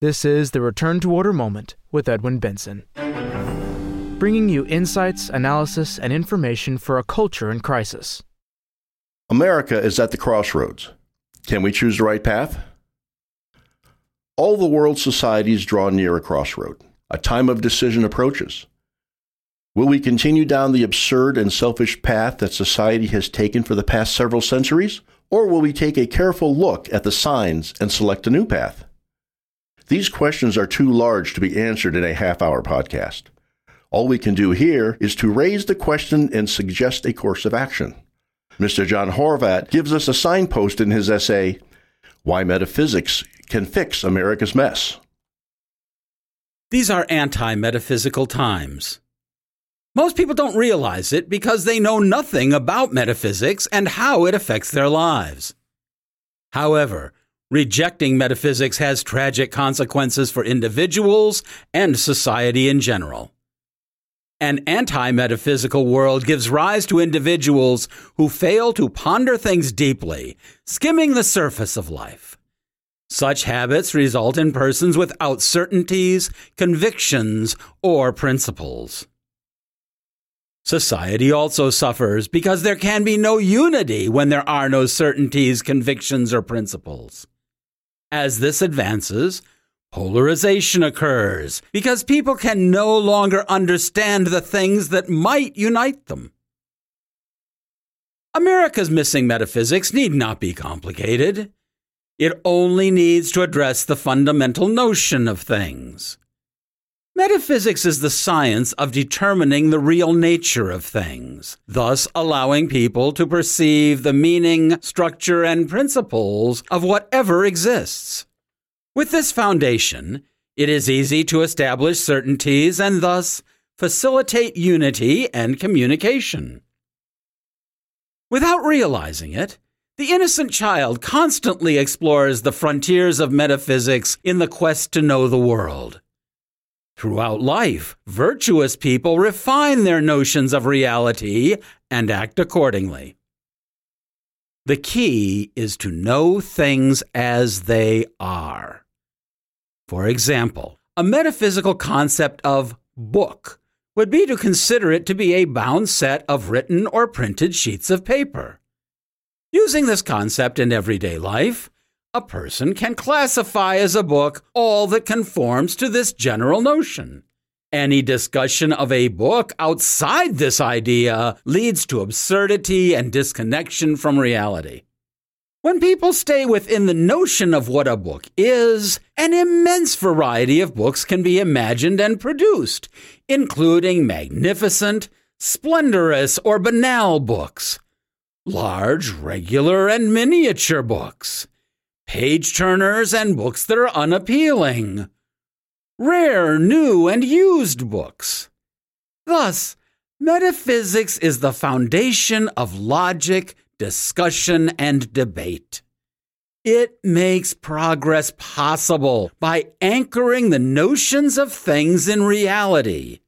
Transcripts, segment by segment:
This is the Return to Order moment with Edwin Benson, bringing you insights, analysis, and information for a culture in crisis. America is at the crossroads. Can we choose the right path? All the world's societies draw near a crossroad. A time of decision approaches. Will we continue down the absurd and selfish path that society has taken for the past several centuries? Or will we take a careful look at the signs and select a new path? These questions are too large to be answered in a half hour podcast. All we can do here is to raise the question and suggest a course of action. Mr. John Horvat gives us a signpost in his essay, Why Metaphysics Can Fix America's Mess. These are anti metaphysical times. Most people don't realize it because they know nothing about metaphysics and how it affects their lives. However, rejecting metaphysics has tragic consequences for individuals and society in general. An anti metaphysical world gives rise to individuals who fail to ponder things deeply, skimming the surface of life. Such habits result in persons without certainties, convictions, or principles. Society also suffers because there can be no unity when there are no certainties, convictions, or principles. As this advances, polarization occurs because people can no longer understand the things that might unite them. America's missing metaphysics need not be complicated. It only needs to address the fundamental notion of things. Metaphysics is the science of determining the real nature of things, thus allowing people to perceive the meaning, structure, and principles of whatever exists. With this foundation, it is easy to establish certainties and thus facilitate unity and communication. Without realizing it, the innocent child constantly explores the frontiers of metaphysics in the quest to know the world. Throughout life, virtuous people refine their notions of reality and act accordingly. The key is to know things as they are. For example, a metaphysical concept of book would be to consider it to be a bound set of written or printed sheets of paper. Using this concept in everyday life, a person can classify as a book all that conforms to this general notion. Any discussion of a book outside this idea leads to absurdity and disconnection from reality. When people stay within the notion of what a book is, an immense variety of books can be imagined and produced, including magnificent, splendorous, or banal books, large, regular, and miniature books page turners, and books that are unappealing. Rare, new, and used books. Thus, metaphysics is the foundation of logic, discussion, and debate. It makes progress possible by anchoring the notions of things in reality.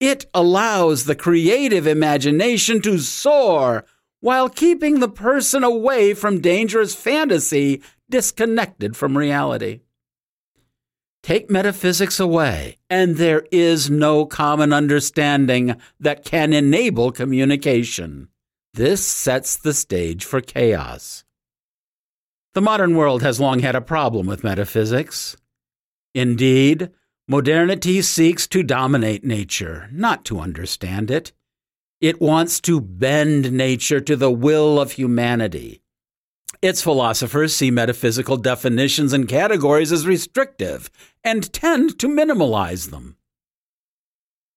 It allows the creative imagination to soar while keeping the person away from dangerous fantasy disconnected from reality. Take metaphysics away, and there is no common understanding that can enable communication. This sets the stage for chaos. The modern world has long had a problem with metaphysics. Indeed, modernity seeks to dominate nature, not to understand it. It wants to bend nature to the will of humanity. Its philosophers see metaphysical definitions and categories as restrictive and tend to minimalize them.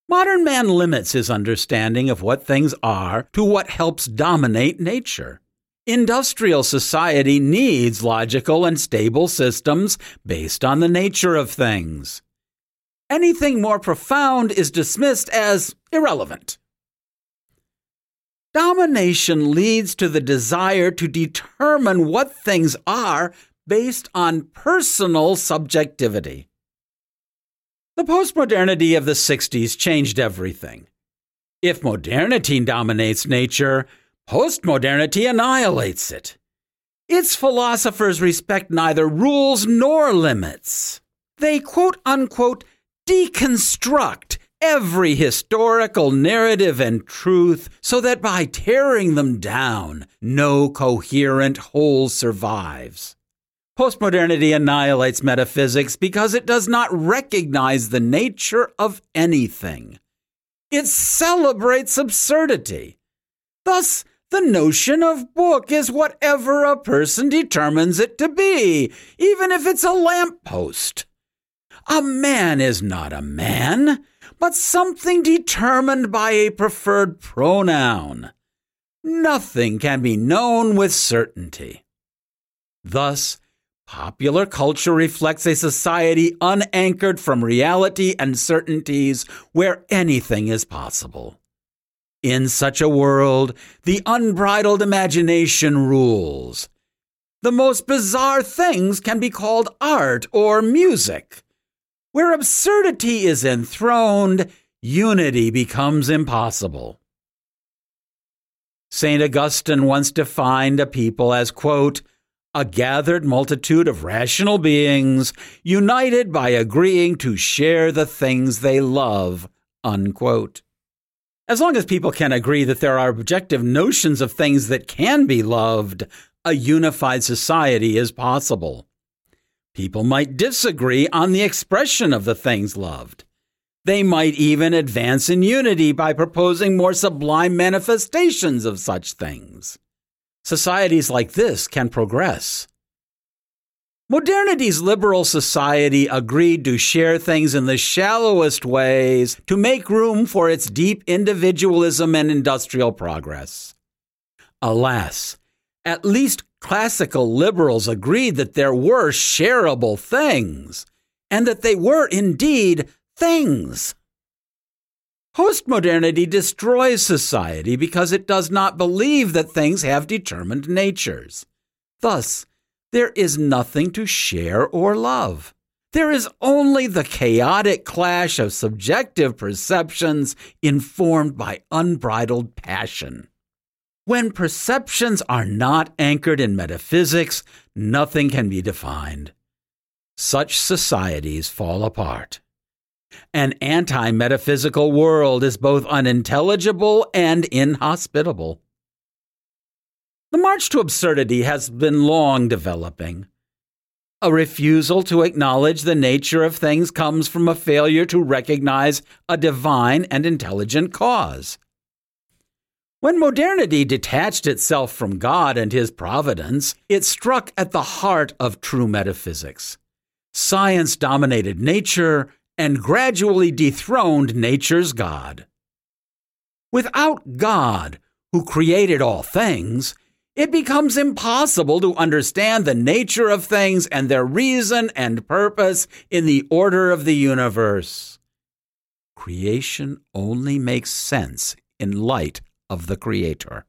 Modern man limits his understanding of what things are to what helps dominate nature. Industrial society needs logical and stable systems based on the nature of things. Anything more profound is dismissed as irrelevant. Domination leads to the desire to determine what things are based on personal subjectivity. The postmodernity of the 60s changed everything. If modernity dominates nature, postmodernity annihilates it. Its philosophers respect neither rules nor limits. They quote unquote deconstruct every historical narrative and truth so that by tearing them down, no coherent whole survives. Postmodernity annihilates metaphysics because it does not recognize the nature of anything. It celebrates absurdity. Thus, the notion of book is whatever a person determines it to be, even if it's a lamppost. A man is not a man, but something determined by a preferred pronoun. Nothing can be known with certainty. Thus, popular culture reflects a society unanchored from reality and certainties where anything is possible. In such a world, the unbridled imagination rules. The most bizarre things can be called art or music. Where absurdity is enthroned, unity becomes impossible. St. Augustine once defined a people as, quote, a gathered multitude of rational beings united by agreeing to share the things they love, unquote. As long as people can agree that there are objective notions of things that can be loved, a unified society is possible. People might disagree on the expression of the things loved. They might even advance in unity by proposing more sublime manifestations of such things. Societies like this can progress. Modernity's liberal society agreed to share things in the shallowest ways to make room for its deep individualism and industrial progress. Alas, at least classical liberals agreed that there were shareable things, and that they were indeed things. Postmodernity destroys society because it does not believe that things have determined natures. Thus, there is nothing to share or love. There is only the chaotic clash of subjective perceptions informed by unbridled passion. When perceptions are not anchored in metaphysics, nothing can be defined. Such societies fall apart. An anti metaphysical world is both unintelligible and inhospitable. The march to absurdity has been long developing. A refusal to acknowledge the nature of things comes from a failure to recognize a divine and intelligent cause. When modernity detached itself from God and his providence, it struck at the heart of true metaphysics. Science dominated nature and gradually dethroned nature's God. Without God, who created all things, it becomes impossible to understand the nature of things and their reason and purpose in the order of the universe. Creation only makes sense in light of the Creator.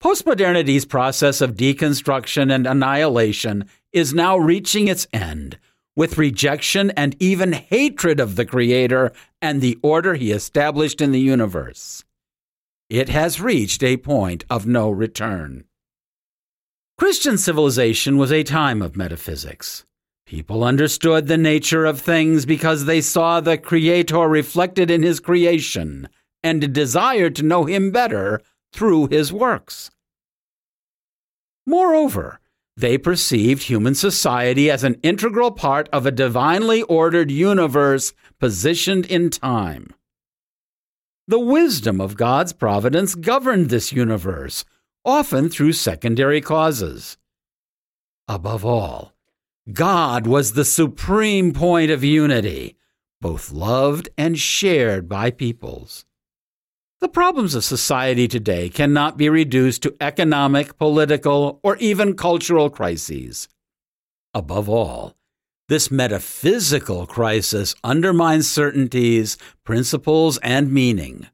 Postmodernity's process of deconstruction and annihilation is now reaching its end with rejection and even hatred of the Creator and the order he established in the universe. It has reached a point of no return. Christian civilization was a time of metaphysics. People understood the nature of things because they saw the Creator reflected in His creation and desired to know him better through his works. Moreover, they perceived human society as an integral part of a divinely ordered universe positioned in time. The wisdom of God's providence governed this universe, often through secondary causes. Above all, God was the supreme point of unity, both loved and shared by peoples. The problems of society today cannot be reduced to economic, political, or even cultural crises. Above all, this metaphysical crisis undermines certainties, principles, and meaning.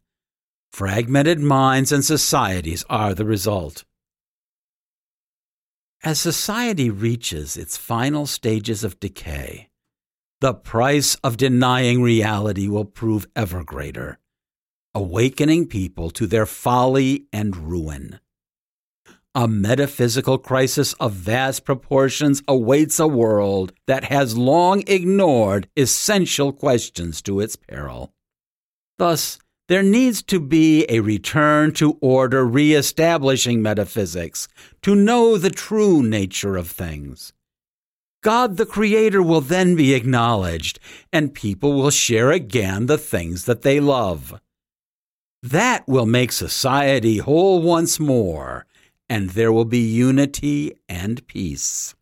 Fragmented minds and societies are the result. As society reaches its final stages of decay, the price of denying reality will prove ever greater awakening people to their folly and ruin. a metaphysical crisis of vast proportions awaits a world that has long ignored essential questions to its peril. Thus, there needs to be a return to order re-establishing metaphysics to know the true nature of things. God the Creator will then be acknowledged, and people will share again the things that they love. That will make society whole once more and there will be unity and peace.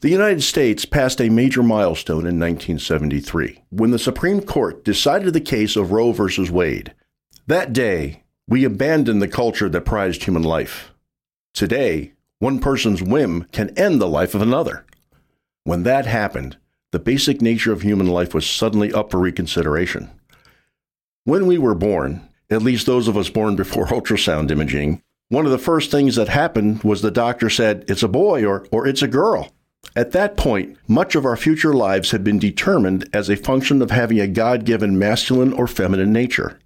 The United States passed a major milestone in 1973 when the Supreme Court decided the case of Roe v. Wade. That day, we abandoned the culture that prized human life. Today, one person's whim can end the life of another. When that happened, the basic nature of human life was suddenly up for reconsideration. When we were born, at least those of us born before ultrasound imaging, one of the first things that happened was the doctor said, it's a boy or, or it's a girl. At that point, much of our future lives had been determined as a function of having a God given masculine or feminine nature.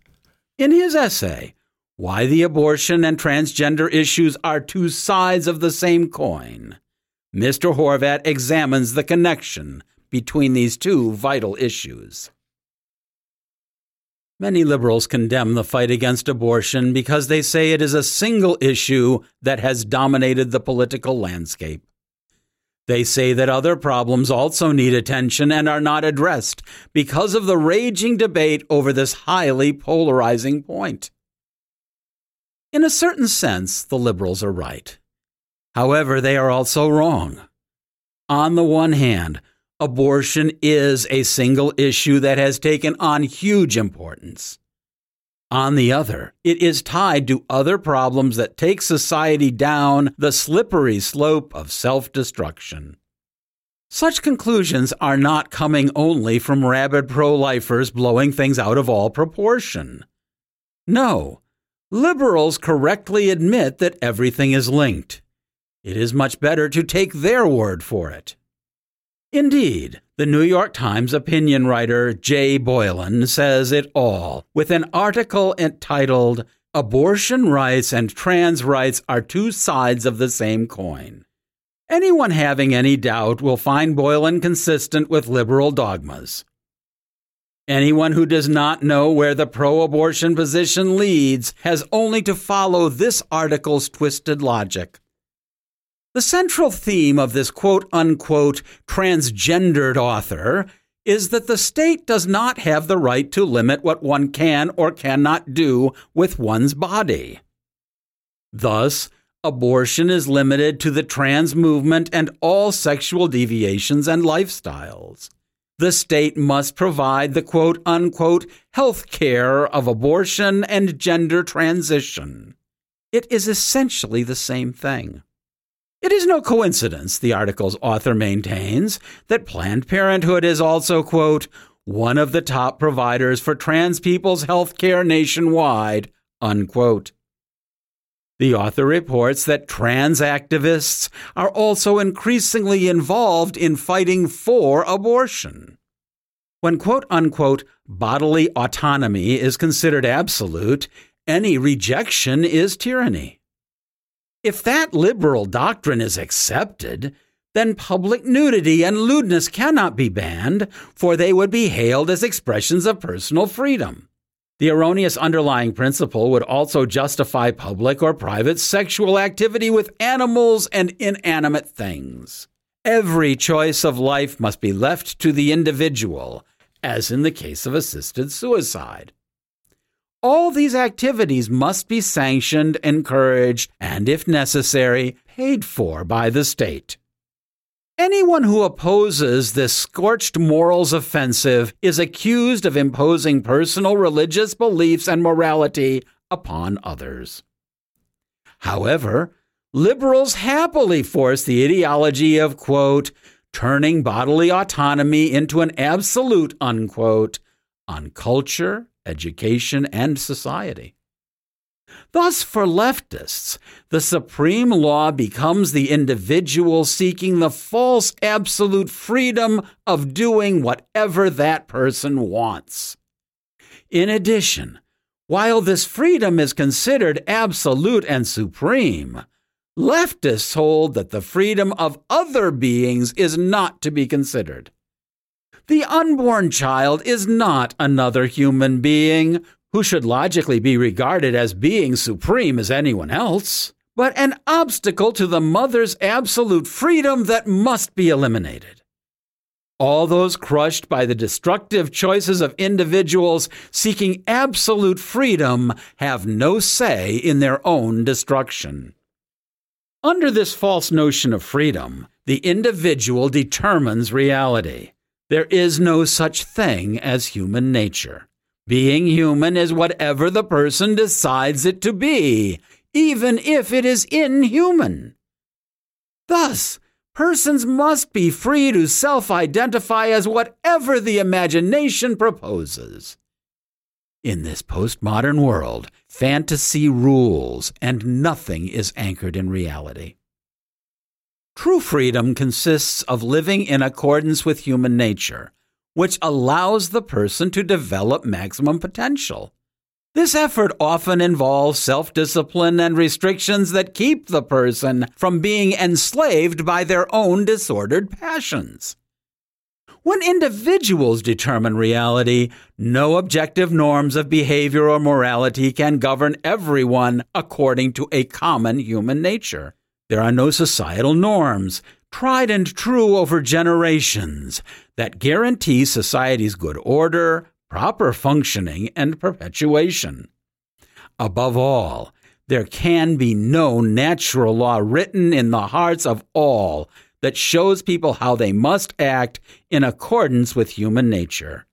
In his essay, Why the Abortion and Transgender Issues Are Two Sides of the Same Coin, Mr. Horvat examines the connection between these two vital issues. Many liberals condemn the fight against abortion because they say it is a single issue that has dominated the political landscape. They say that other problems also need attention and are not addressed because of the raging debate over this highly polarizing point. In a certain sense, the liberals are right. However, they are also wrong. On the one hand, abortion is a single issue that has taken on huge importance. On the other, it is tied to other problems that take society down the slippery slope of self destruction. Such conclusions are not coming only from rabid pro lifers blowing things out of all proportion. No, liberals correctly admit that everything is linked. It is much better to take their word for it. Indeed, the New York Times opinion writer Jay Boylan says it all with an article entitled Abortion Rights and Trans Rights Are Two Sides of the Same Coin. Anyone having any doubt will find Boylan consistent with liberal dogmas. Anyone who does not know where the pro abortion position leads has only to follow this article's twisted logic. The central theme of this quote unquote transgendered author is that the state does not have the right to limit what one can or cannot do with one's body. Thus, abortion is limited to the trans movement and all sexual deviations and lifestyles. The state must provide the quote unquote health care of abortion and gender transition. It is essentially the same thing. It is no coincidence, the article's author maintains, that Planned Parenthood is also, quote, one of the top providers for trans people's health care nationwide, unquote. The author reports that trans activists are also increasingly involved in fighting for abortion. When quote unquote bodily autonomy is considered absolute, any rejection is tyranny. If that liberal doctrine is accepted, then public nudity and lewdness cannot be banned, for they would be hailed as expressions of personal freedom. The erroneous underlying principle would also justify public or private sexual activity with animals and inanimate things. Every choice of life must be left to the individual, as in the case of assisted suicide. All these activities must be sanctioned, encouraged, and, if necessary, paid for by the state. Anyone who opposes this scorched morals offensive is accused of imposing personal religious beliefs and morality upon others. However, liberals happily force the ideology of, quote, turning bodily autonomy into an absolute, unquote, on culture, education, and society. Thus, for leftists, the supreme law becomes the individual seeking the false absolute freedom of doing whatever that person wants. In addition, While this freedom is considered absolute and supreme, leftists hold that the freedom of other beings is not to be considered. The unborn child is not another human being who should logically be regarded as being supreme as anyone else, but an obstacle to the mother's absolute freedom that must be eliminated. All those crushed by the destructive choices of individuals seeking absolute freedom have no say in their own destruction. Under this false notion of freedom, the individual determines reality. There is no such thing as human nature. Being human is whatever the person decides it to be, even if it is inhuman. Thus, persons must be free to self identify as whatever the imagination proposes. In this postmodern world, fantasy rules and nothing is anchored in reality. True freedom consists of living in accordance with human nature, which allows the person to develop maximum potential. This effort often involves self discipline and restrictions that keep the person from being enslaved by their own disordered passions. When individuals determine reality, no objective norms of behavior or morality can govern everyone according to a common human nature. There are no societal norms, tried and true over generations, that guarantee society's good order, proper functioning, and perpetuation. Above all, there can be no natural law written in the hearts of all that shows people how they must act in accordance with human nature.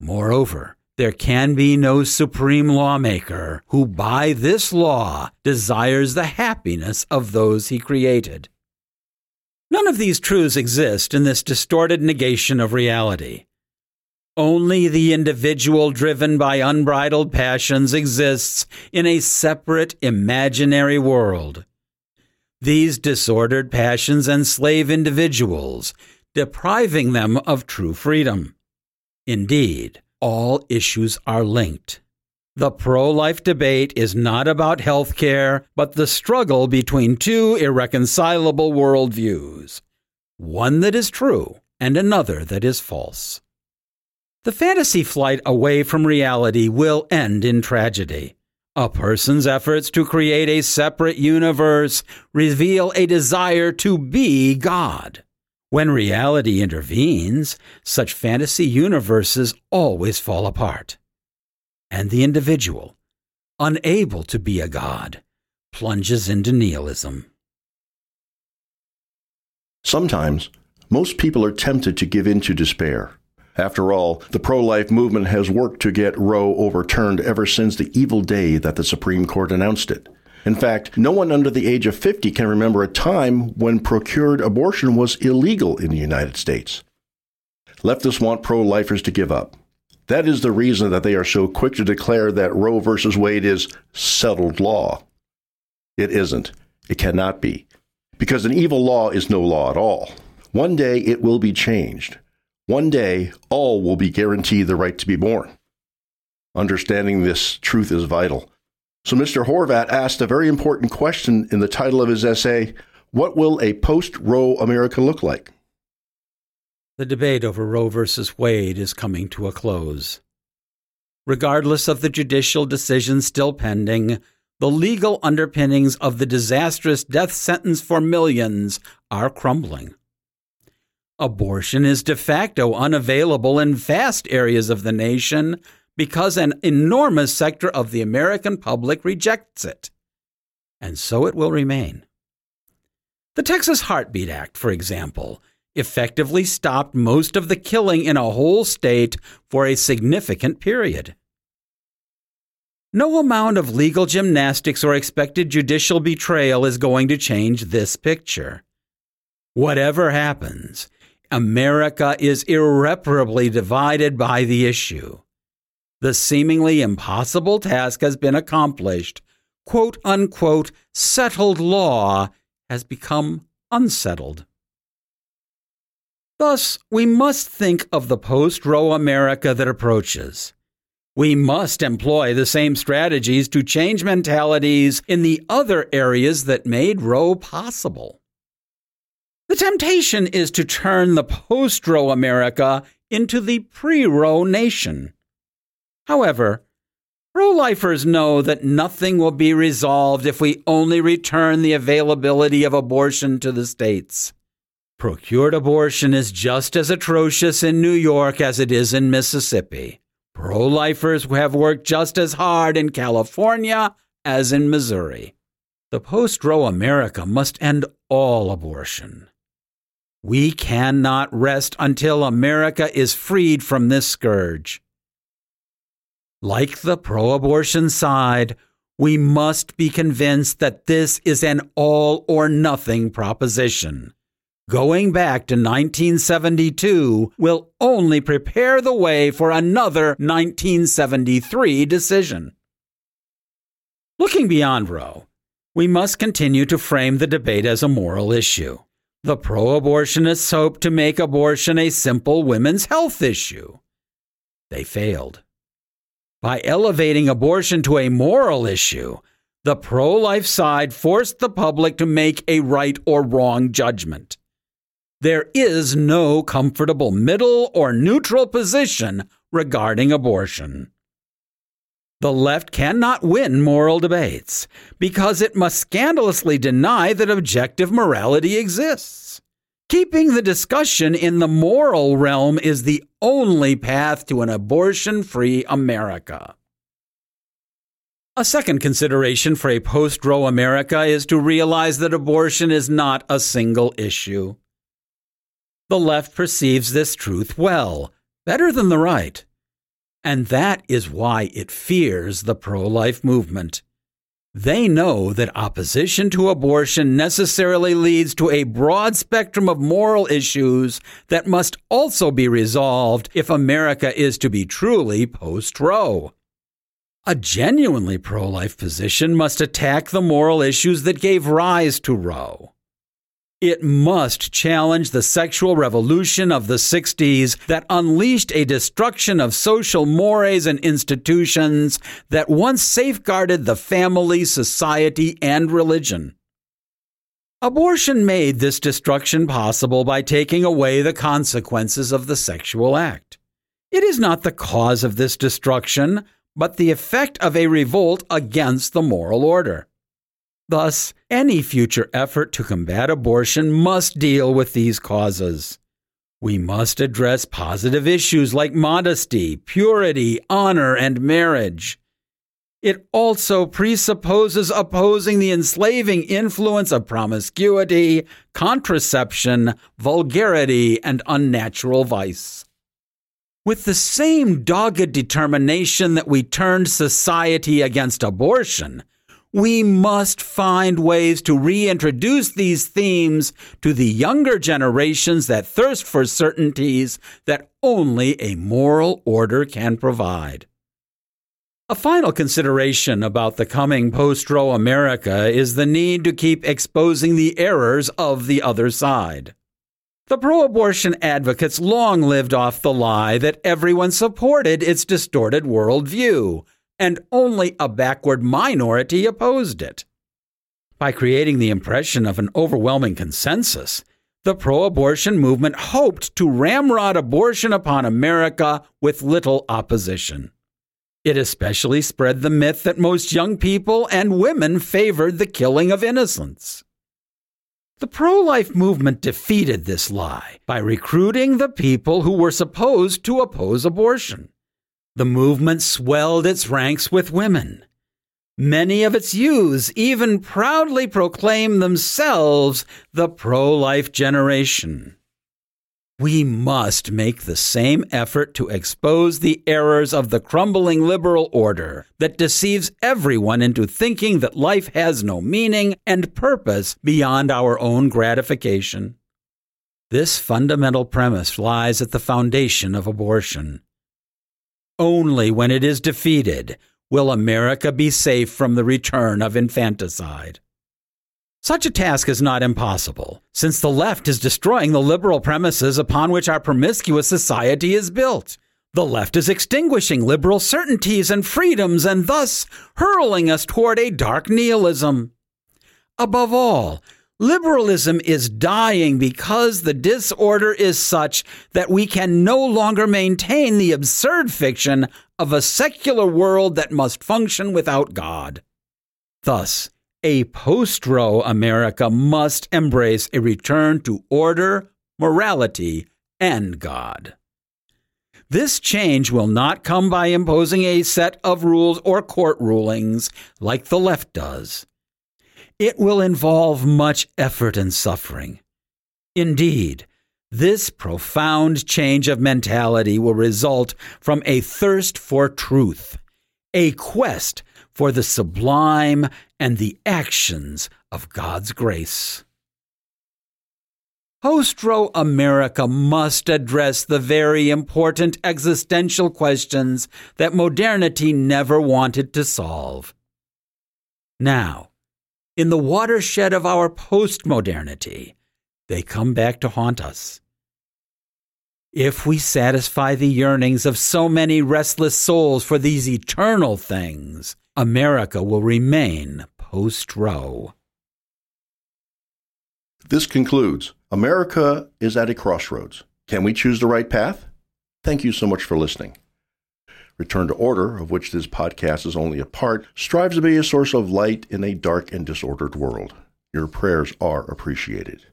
Moreover, there can be no supreme lawmaker who by this law desires the happiness of those he created. None of these truths exist in this distorted negation of reality. Only the individual driven by unbridled passions exists in a separate imaginary world. These disordered passions enslave individuals, depriving them of true freedom. Indeed, all issues are linked. The pro life debate is not about health care, but the struggle between two irreconcilable worldviews one that is true and another that is false. The fantasy flight away from reality will end in tragedy. A person's efforts to create a separate universe reveal a desire to be God. When reality intervenes, such fantasy universes always fall apart. And the individual, unable to be a God, plunges into nihilism. Sometimes, most people are tempted to give in to despair. After all, the pro life movement has worked to get Roe overturned ever since the evil day that the Supreme Court announced it. In fact, no one under the age of 50 can remember a time when procured abortion was illegal in the United States. Leftists want pro lifers to give up. That is the reason that they are so quick to declare that Roe v. Wade is settled law. It isn't. It cannot be. Because an evil law is no law at all. One day it will be changed. One day, all will be guaranteed the right to be born. Understanding this truth is vital. So, Mr. Horvat asked a very important question in the title of his essay What will a post Roe America look like? The debate over Roe v. Wade is coming to a close. Regardless of the judicial decision still pending, the legal underpinnings of the disastrous death sentence for millions are crumbling. Abortion is de facto unavailable in vast areas of the nation because an enormous sector of the American public rejects it. And so it will remain. The Texas Heartbeat Act, for example, effectively stopped most of the killing in a whole state for a significant period. No amount of legal gymnastics or expected judicial betrayal is going to change this picture. Whatever happens, America is irreparably divided by the issue. The seemingly impossible task has been accomplished. Quote unquote, settled law has become unsettled. Thus, we must think of the post Roe America that approaches. We must employ the same strategies to change mentalities in the other areas that made Roe possible. The temptation is to turn the post Roe America into the pre Roe nation. However, pro lifers know that nothing will be resolved if we only return the availability of abortion to the states. Procured abortion is just as atrocious in New York as it is in Mississippi. Pro lifers have worked just as hard in California as in Missouri. The post Roe America must end all abortion. We cannot rest until America is freed from this scourge. Like the pro abortion side, we must be convinced that this is an all or nothing proposition. Going back to 1972 will only prepare the way for another 1973 decision. Looking beyond Roe, we must continue to frame the debate as a moral issue. The pro abortionists hoped to make abortion a simple women's health issue. They failed. By elevating abortion to a moral issue, the pro life side forced the public to make a right or wrong judgment. There is no comfortable middle or neutral position regarding abortion. The left cannot win moral debates because it must scandalously deny that objective morality exists. Keeping the discussion in the moral realm is the only path to an abortion free America. A second consideration for a post Roe America is to realize that abortion is not a single issue. The left perceives this truth well, better than the right. And that is why it fears the pro life movement. They know that opposition to abortion necessarily leads to a broad spectrum of moral issues that must also be resolved if America is to be truly post Roe. A genuinely pro life position must attack the moral issues that gave rise to Roe. It must challenge the sexual revolution of the 60s that unleashed a destruction of social mores and institutions that once safeguarded the family, society, and religion. Abortion made this destruction possible by taking away the consequences of the sexual act. It is not the cause of this destruction, but the effect of a revolt against the moral order. Thus, any future effort to combat abortion must deal with these causes. We must address positive issues like modesty, purity, honor, and marriage. It also presupposes opposing the enslaving influence of promiscuity, contraception, vulgarity, and unnatural vice. With the same dogged determination that we turned society against abortion, we must find ways to reintroduce these themes to the younger generations that thirst for certainties that only a moral order can provide. A final consideration about the coming post Roe America is the need to keep exposing the errors of the other side. The pro abortion advocates long lived off the lie that everyone supported its distorted worldview and only a backward minority opposed it. By creating the impression of an overwhelming consensus, the pro abortion movement hoped to ramrod abortion upon America with little opposition. It especially spread the myth that most young people and women favored the killing of innocents. The pro life movement defeated this lie by recruiting the people who were supposed to oppose abortion. The movement swelled its ranks with women. Many of its youths even proudly proclaim themselves the pro life generation. We must make the same effort to expose the errors of the crumbling liberal order that deceives everyone into thinking that life has no meaning and purpose beyond our own gratification. This fundamental premise lies at the foundation of abortion. Only when it is defeated will America be safe from the return of infanticide. Such a task is not impossible, since the left is destroying the liberal premises upon which our promiscuous society is built. The left is extinguishing liberal certainties and freedoms and thus hurling us toward a dark nihilism. Above all, liberalism is dying because the disorder is such that we can no longer maintain the absurd fiction of a secular world that must function without God. Thus, a post Roe America must embrace a return to order, morality, and God. This change will not come by imposing a set of rules or court rulings like the left does. It will involve much effort and suffering. Indeed, this profound change of mentality will result from a thirst for truth, a quest for the sublime and the actions of God's grace. Post Roe America must address the very important existential questions that modernity never wanted to solve. Now, in the watershed of our postmodernity, they come back to haunt us. If we satisfy the yearnings of so many restless souls for these eternal things, America will remain post Roe. This concludes America is at a crossroads. Can we choose the right path? Thank you so much for listening. Return to Order, of which this podcast is only a part, strives to be a source of light in a dark and disordered world. Your prayers are appreciated.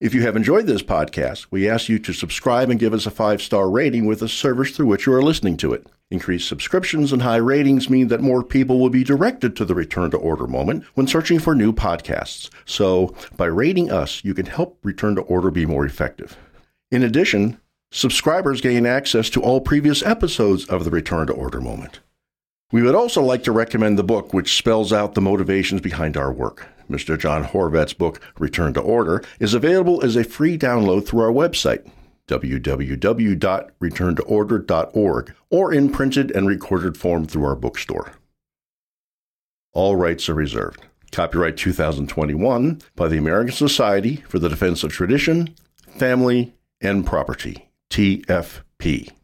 If you have enjoyed this podcast, we ask you to subscribe and give us a five star rating with the service through which you are listening to it. Increased subscriptions and high ratings mean that more people will be directed to the Return to Order moment when searching for new podcasts. So, by rating us, you can help Return to Order be more effective. In addition, subscribers gain access to all previous episodes of the Return to Order moment. We would also like to recommend the book which spells out the motivations behind our work. Mr. John Horvat's book, Return to Order, is available as a free download through our website, www.returntoorder.org, or in printed and recorded form through our bookstore. All rights are reserved. Copyright 2021 by the American Society for the Defense of Tradition, Family, and Property, TFP.